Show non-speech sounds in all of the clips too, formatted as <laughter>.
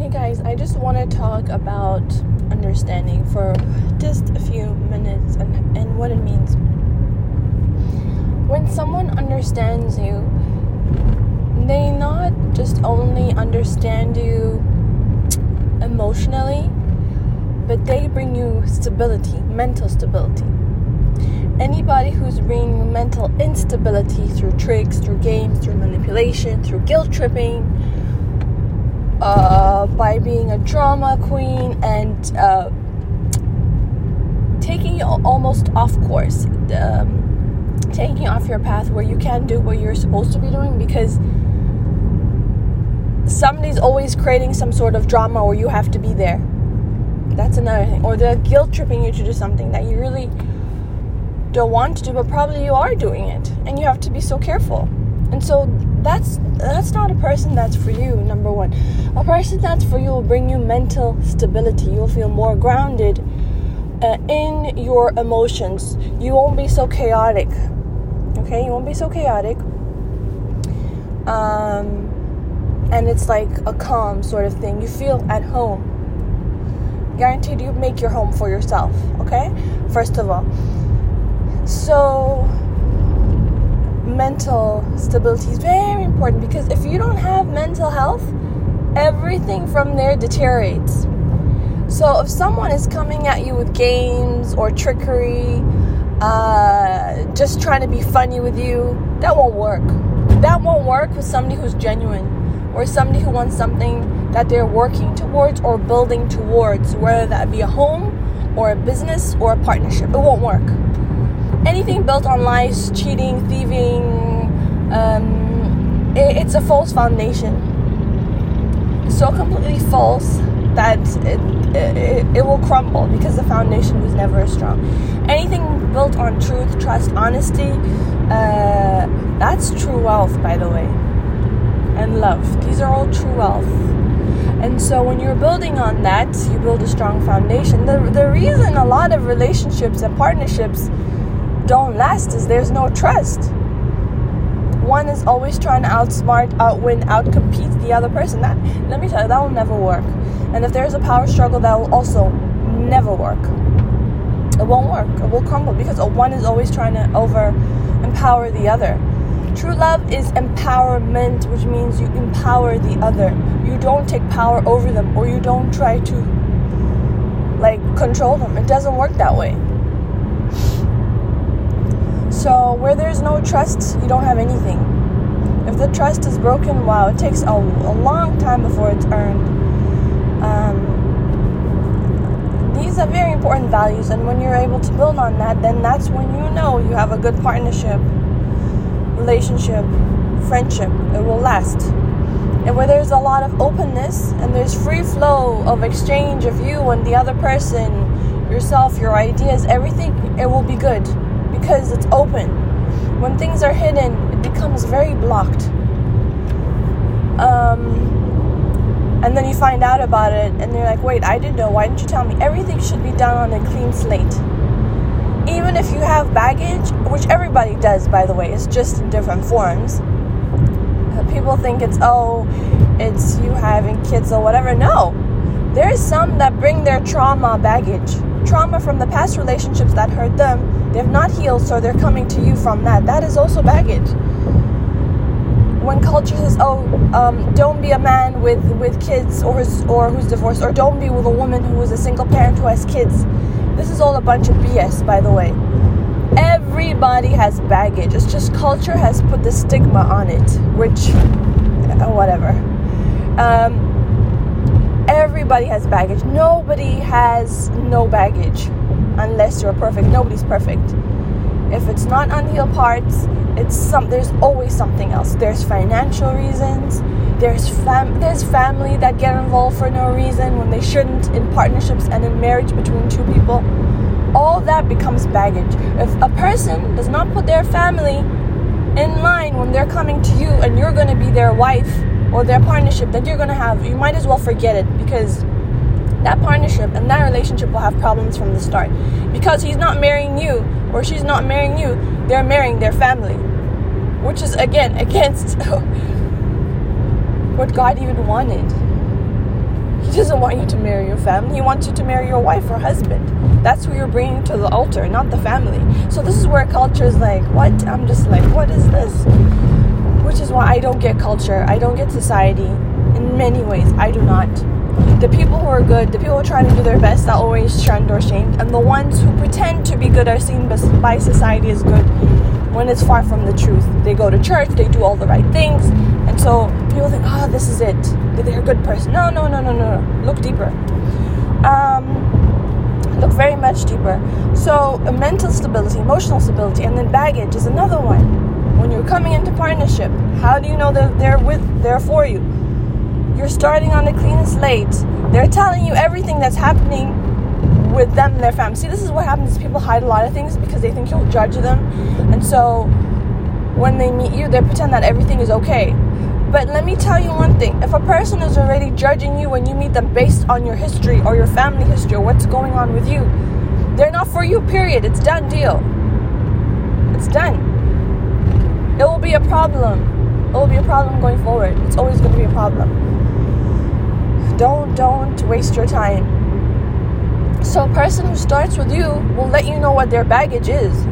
Hey guys, I just want to talk about understanding for just a few minutes and, and what it means. When someone understands you, they not just only understand you emotionally, but they bring you stability, mental stability. Anybody who's bringing mental instability through tricks, through games, through manipulation, through guilt tripping, uh, by being a drama queen and uh, taking you almost off course, um, taking you off your path where you can't do what you're supposed to be doing because somebody's always creating some sort of drama where you have to be there. That's another thing. Or they're guilt tripping you to do something that you really don't want to do, but probably you are doing it. And you have to be so careful. And so that's that's not a person that's for you, number one. A person that's for you will bring you mental stability. You'll feel more grounded uh, in your emotions. You won't be so chaotic. Okay? You won't be so chaotic. Um and it's like a calm sort of thing. You feel at home. Guaranteed you make your home for yourself, okay? First of all. So, mental stability is very important because if you don't have mental health, everything from there deteriorates. So, if someone is coming at you with games or trickery, uh, just trying to be funny with you, that won't work. That won't work with somebody who's genuine or somebody who wants something that they're working towards or building towards, whether that be a home or a business or a partnership. It won't work. Anything built on lies, cheating, thieving, um, it, it's a false foundation. So completely false that it, it, it will crumble because the foundation was never strong. Anything built on truth, trust, honesty, uh, that's true wealth, by the way and love. These are all true wealth. And so when you're building on that, you build a strong foundation. The, the reason a lot of relationships and partnerships don't last is there's no trust. One is always trying to outsmart, outwin, outcompete the other person. That let me tell you, that will never work. And if there's a power struggle, that will also never work. It won't work. It will crumble because one is always trying to over empower the other. True love is empowerment, which means you empower the other. You don't take power over them or you don't try to like control them. It doesn't work that way. So, where there's no trust, you don't have anything. If the trust is broken, wow, it takes a, a long time before it's earned. Um, these are very important values, and when you're able to build on that, then that's when you know you have a good partnership relationship, friendship, it will last. And where there's a lot of openness and there's free flow of exchange of you and the other person, yourself, your ideas, everything, it will be good because it's open. When things are hidden, it becomes very blocked. Um, and then you find out about it and you're like, wait, I didn't know. Why didn't you tell me? Everything should be done on a clean slate even if you have baggage, which everybody does, by the way, it's just in different forms. People think it's, oh, it's you having kids or whatever. No, there's some that bring their trauma baggage, trauma from the past relationships that hurt them. They've not healed, so they're coming to you from that. That is also baggage. When culture says, "Oh, um, don't be a man with with kids or who's, or who's divorced, or don't be with a woman who is a single parent who has kids," This is all a bunch of BS, by the way. Everybody has baggage. It's just culture has put the stigma on it, which, uh, whatever. Um, everybody has baggage. Nobody has no baggage unless you're perfect. Nobody's perfect. If it's not unhealed parts, it's some. There's always something else. There's financial reasons. There's fam. There's family that get involved for no reason when they shouldn't in partnerships and in marriage between two people. All that becomes baggage. If a person does not put their family in line when they're coming to you and you're going to be their wife or their partnership that you're going to have, you might as well forget it because that partnership and that relationship will have problems from the start. Because he's not marrying you or she's not marrying you, they're marrying their family. Which is again against <laughs> what God even wanted. He doesn't want you to marry your family. He wants you to marry your wife or husband. That's who you're bringing to the altar, not the family. So this is where culture is like, what? I'm just like, what is this? Which is why I don't get culture. I don't get society. In many ways, I do not. The people who are good, the people who trying to do their best, are always shunned or shamed. And the ones who pretend to be good are seen by society as good when it's far from the truth. They go to church, they do all the right things, and so people think, oh, this is it. They're a good person. No, no, no, no, no. Look deeper. Um, look very much deeper. So, mental stability, emotional stability, and then baggage is another one. When you're coming into partnership, how do you know that they're with, they're for you? You're starting on a clean slate. They're telling you everything that's happening with them and their family. See, this is what happens. People hide a lot of things because they think you'll judge them, and so when they meet you, they pretend that everything is okay. But let me tell you one thing: if a person is already judging you when you meet them based on your history or your family history or what's going on with you, they're not for you. Period. It's done deal. It's done. It will be a problem. It will be a problem going forward. It's always going to be a problem. Don't don't waste your time so, a person who starts with you will let you know what their baggage is.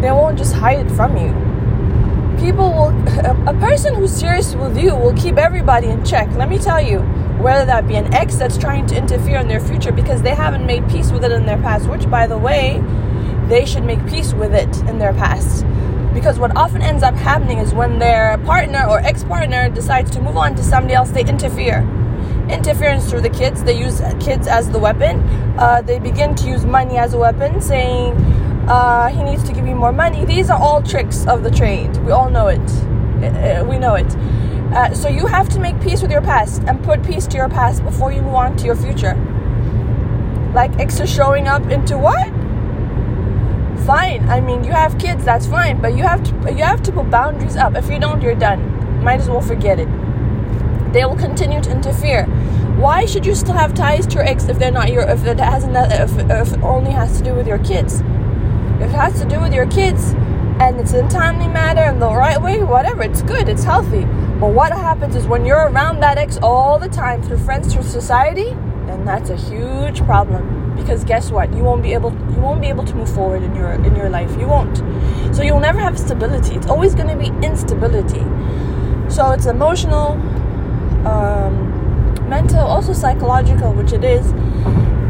They won't just hide it from you. People will, <laughs> a person who's serious with you will keep everybody in check. Let me tell you, whether that be an ex that's trying to interfere in their future because they haven't made peace with it in their past, which, by the way, they should make peace with it in their past. Because what often ends up happening is when their partner or ex partner decides to move on to somebody else, they interfere interference through the kids. They use kids as the weapon. Uh, they begin to use money as a weapon, saying uh, he needs to give you more money. These are all tricks of the trade. We all know it. Uh, uh we know it. Uh, so you have to make peace with your past and put peace to your past before you move on to your future. Like extra showing up into what? Fine. I mean, you have kids. That's fine. But you have to you have to put boundaries up. If you don't, you're done. Might as well forget it they will continue to interfere. Why should you still have ties to your ex if they're not your if it hasn't if, if it only has to do with your kids? If it has to do with your kids and it's in timely manner and the right way, whatever, it's good, it's healthy. But what happens is when you're around that ex all the time through friends, through society, then that's a huge problem. Because guess what? You won't be able you won't be able to move forward in your in your life. You won't. So you'll never have stability. It's always going to be instability. So it's emotional, um, mental, also psychological, which it is.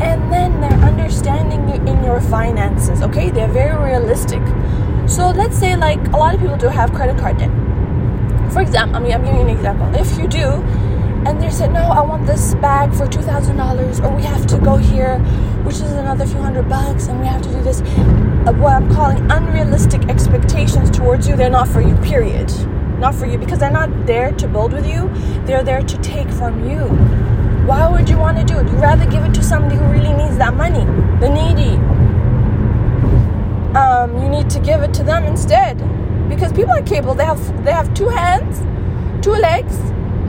And then they're understanding you in your finances, okay? They're very realistic. So let's say, like, a lot of people do have credit card debt. For example, I mean, I'm giving you an example. If you do, and they said, no, I want this bag for $2,000, or we have to go here, which is another few hundred bucks, and we have to do this. Uh, what I'm calling unrealistic expectations towards you, they're not for you, period not for you because they're not there to build with you, they're there to take from you. Why would you want to do it? You'd rather give it to somebody who really needs that money, the needy. Um, you need to give it to them instead because people are capable. They have they have two hands, two legs.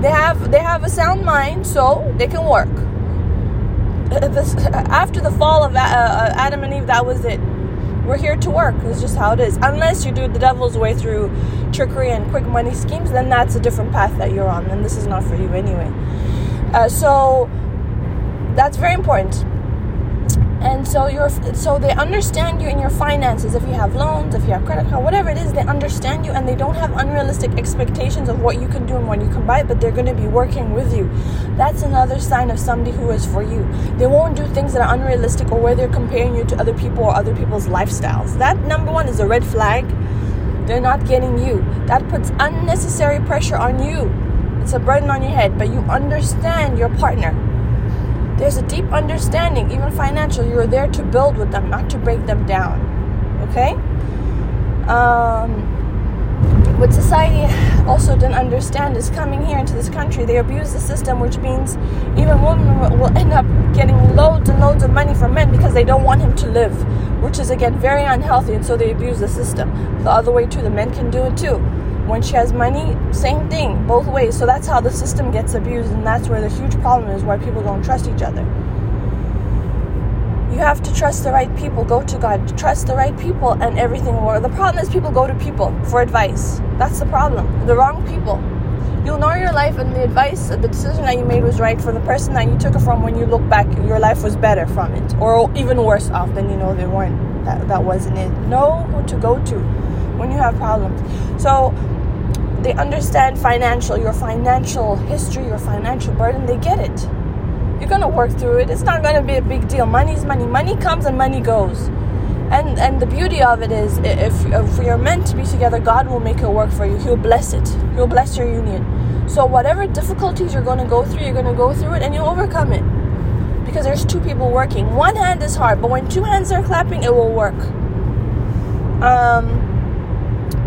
They have they have a sound mind, so they can work. This, after the fall of uh, uh, Adam and Eve, that was it we're here to work. It's just how it is. Unless you do the devil's way through trickery and quick money schemes, then that's a different path that you're on. And this is not for you anyway. Uh, so that's very important and so you're so they understand you in your finances. If you have loans if you have credit card whatever it is they understand you and they don't have unrealistic expectations of what you can do and what you can buy but they're going to be working with you. That's another sign of somebody who is for you. They won't do things that are unrealistic or where they're comparing you to other people or other people's lifestyles. That number one is a red flag. They're not getting you. That puts unnecessary pressure on you. It's a burden on your head but you understand your partner there's a deep understanding, even financial. You're there to build with them, not to break them down. Okay? Um, what society also didn't understand is coming here into this country, they abuse the system, which means even women will end up getting loads and loads of money from men because they don't want him to live, which is again very unhealthy, and so they abuse the system. The other way, too, the men can do it too when she has money, same thing, both ways. So that's how the system gets abused, and that's where the huge problem is why people don't trust each other. You have to trust the right people. Go to God. Trust the right people, and everything will. The problem is people go to people for advice. That's the problem. The wrong people. You'll know your life and the advice, the decision that you made was right for the person that you took it from. When you look back, your life was better from it, or even worse off than you know they weren't. That that wasn't it. Know who to go to when you have problems. So they understand financial, your financial history, your financial burden. They get it. You're gonna work through it. It's not gonna be a big deal. Money's money. Money comes and money goes and and the beauty of it is if, if you're meant to be together god will make it work for you he'll bless it he'll bless your union so whatever difficulties you're to go through you're to go through it and you'll overcome it because there's two people working one hand is hard but when two hands are clapping it will work um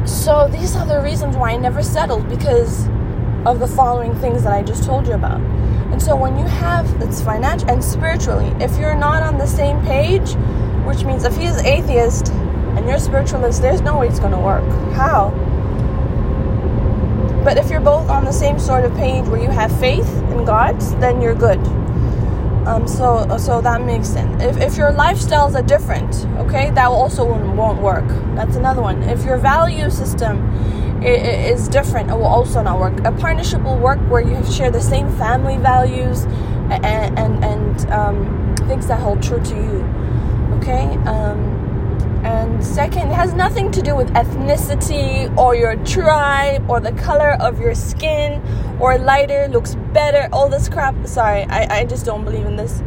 so these are the reasons why i never settled because of the following things that i just told you about and so when you have it's financial and spiritually if you're not on the same page which means if he's atheist and you're spiritualist, there's no way it's going to work. How? But if you're both on the same sort of page where you have faith in God, then you're good. Um, so, so that makes sense. If, if your lifestyles are different, okay, that also won't work. That's another one. If your value system is different, it will also not work. A partnership will work where you share the same family values and and, and um, things that hold true to you okay um, and second it has nothing to do with ethnicity or your tribe or the color of your skin or lighter looks better all this crap. Sorry I, I just don't believe in this.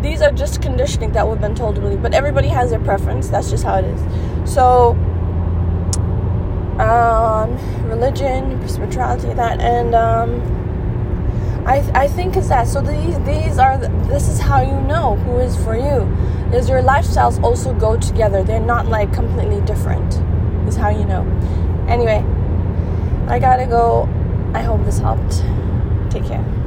These are just conditioning that we've been told to believe but everybody has their preference. That's just how it is. So um, religion spirituality that and um, I, I think it's that. So these these are this is how you know who is for you is your lifestyles also go together. They're not like completely different is how you know. Anyway i gotta go. I hope this helped